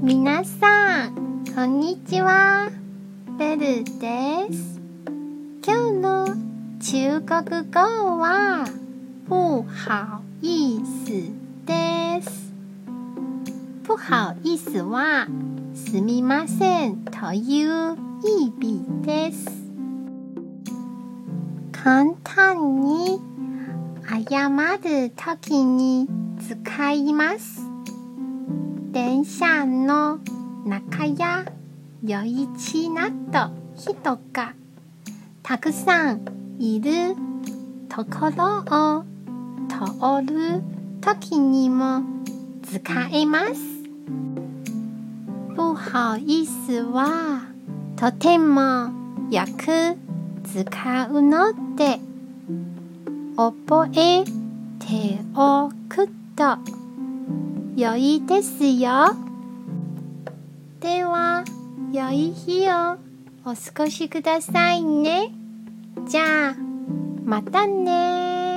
皆さん、こんにちは。ベルです。今日の中国語は、不好意思です。不好意思は、すみませんという意味です。簡単に謝るときに使います。電車の中や夜市など人がたくさんいるところを通るときにも使えます。不好意思はとてもよく使うので覚えておくと。良いですよ。では、良い日をお過ごしくださいね。じゃあ、またね